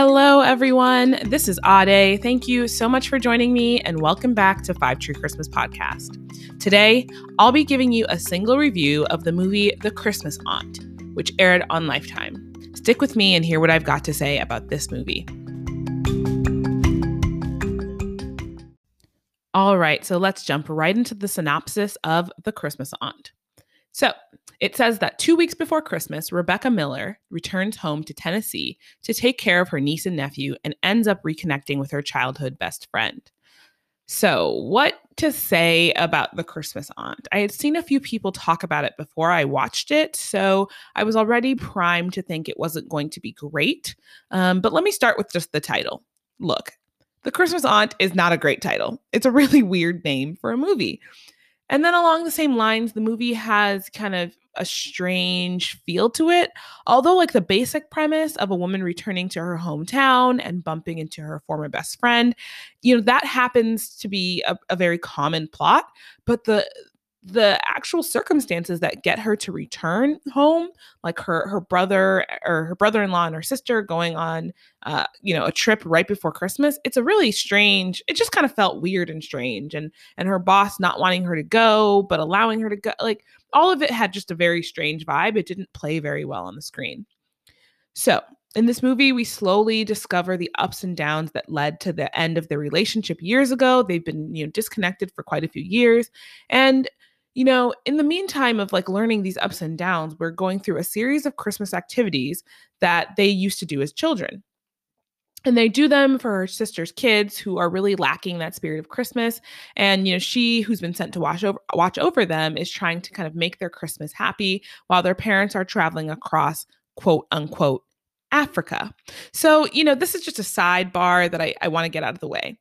Hello, everyone. This is Ade. Thank you so much for joining me, and welcome back to Five Tree Christmas Podcast. Today, I'll be giving you a single review of the movie The Christmas Aunt, which aired on Lifetime. Stick with me and hear what I've got to say about this movie. All right, so let's jump right into the synopsis of The Christmas Aunt. So, it says that two weeks before Christmas, Rebecca Miller returns home to Tennessee to take care of her niece and nephew and ends up reconnecting with her childhood best friend. So, what to say about the Christmas Aunt? I had seen a few people talk about it before I watched it, so I was already primed to think it wasn't going to be great. Um, but let me start with just the title. Look, The Christmas Aunt is not a great title, it's a really weird name for a movie. And then along the same lines, the movie has kind of a strange feel to it. Although, like the basic premise of a woman returning to her hometown and bumping into her former best friend, you know, that happens to be a, a very common plot. But the the actual circumstances that get her to return home like her her brother or her brother-in-law and her sister going on uh you know a trip right before christmas it's a really strange it just kind of felt weird and strange and and her boss not wanting her to go but allowing her to go like all of it had just a very strange vibe it didn't play very well on the screen so in this movie, we slowly discover the ups and downs that led to the end of their relationship years ago. They've been, you know, disconnected for quite a few years. And you know, in the meantime of like learning these ups and downs, we're going through a series of Christmas activities that they used to do as children. And they do them for her sister's kids who are really lacking that spirit of Christmas. And you know, she who's been sent to watch over watch over them is trying to kind of make their Christmas happy while their parents are traveling across quote unquote Africa. So, you know, this is just a sidebar that I, I want to get out of the way.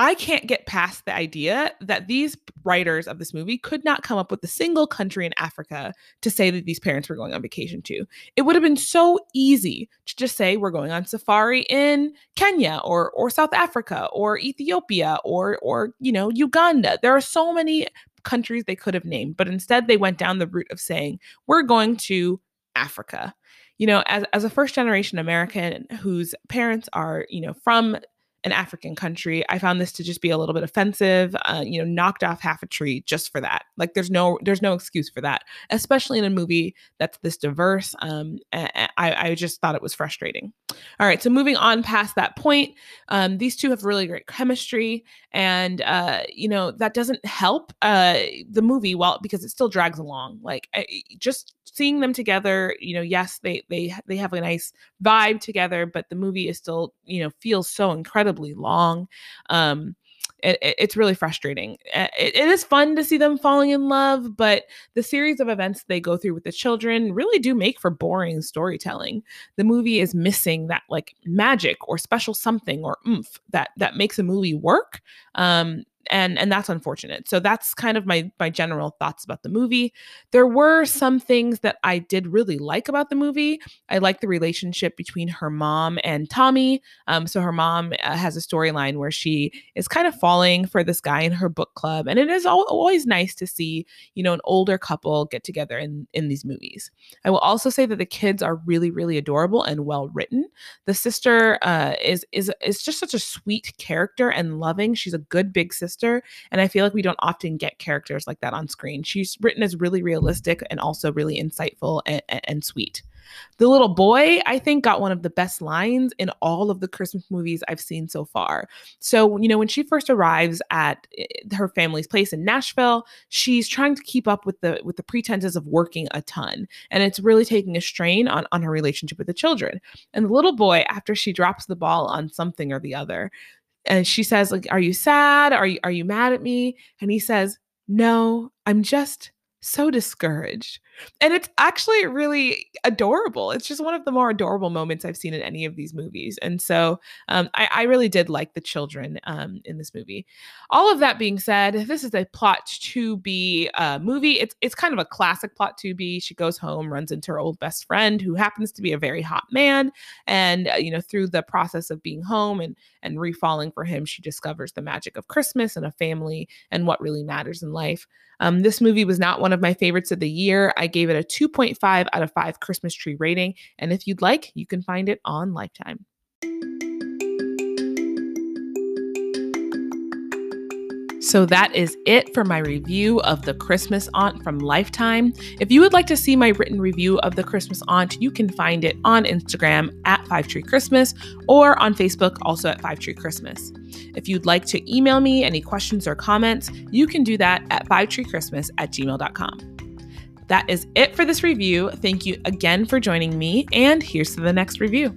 I can't get past the idea that these writers of this movie could not come up with a single country in Africa to say that these parents were going on vacation to. It would have been so easy to just say we're going on safari in Kenya or or South Africa or Ethiopia or or you know Uganda. There are so many countries they could have named, but instead they went down the route of saying we're going to Africa. You know, as as a first generation American whose parents are, you know, from an African country. I found this to just be a little bit offensive. Uh, you know, knocked off half a tree just for that. Like, there's no there's no excuse for that, especially in a movie that's this diverse. Um, I I just thought it was frustrating. All right, so moving on past that point, um, these two have really great chemistry, and uh, you know that doesn't help uh the movie well because it still drags along. Like, I, just seeing them together, you know, yes, they they they have a nice vibe together, but the movie is still, you know, feels so incredibly long. Um, it, it, it's really frustrating. It, it is fun to see them falling in love, but the series of events they go through with the children really do make for boring storytelling. The movie is missing that like magic or special something or oomph that that makes a movie work. Um, and and that's unfortunate. So that's kind of my my general thoughts about the movie. There were some things that i did really like about the movie. I like the relationship between her mom and tommy. Um, so her mom uh, has a storyline where she is kind of falling for this guy in her book club and it is al- always nice to see you know an older couple get together in in these movies. I will also say that the kids are really really adorable and well written. The sister uh, is is is just such a sweet character and loving. She's a good big sister sister. And I feel like we don't often get characters like that on screen. She's written as really realistic and also really insightful and, and, sweet. The little boy, I think, got one of the best lines in all of the Christmas movies I've seen so far. So, you know, when she first arrives at eh, her family's place in Nashville, she's trying to keep up with the with the pretenses of working a ton, and it's really taking a strain on on her relationship with the children. And the little boy, after she drops the ball on something or the other, and she says like are you sad are you are you mad at me and he says no i'm just so discouraged. And it's actually really adorable. It's just one of the more adorable moments I've seen in any of these movies. And so um, I, I, really did like the children um, in this movie. All of that being said, this is a plot to be uh, movie. It's it's kind of a classic plot to be. She goes home, runs into her old best friend who happens to be a very hot man, and uh, you know through the process of being home and and refalling for him, she discovers the magic of Christmas and a family and what really matters in life. Um, this movie was not one of my favorites of the year. I gave it a 2.5 out of 5 Christmas tree rating. And if you'd like, you can find it on Lifetime. So that is it for my review of The Christmas Aunt from Lifetime. If you would like to see my written review of The Christmas Aunt, you can find it on Instagram at Five Tree Christmas or on Facebook also at Five Tree Christmas. If you'd like to email me any questions or comments, you can do that at fivetreechristmas at gmail.com. That is it for this review. Thank you again for joining me, and here's to the next review.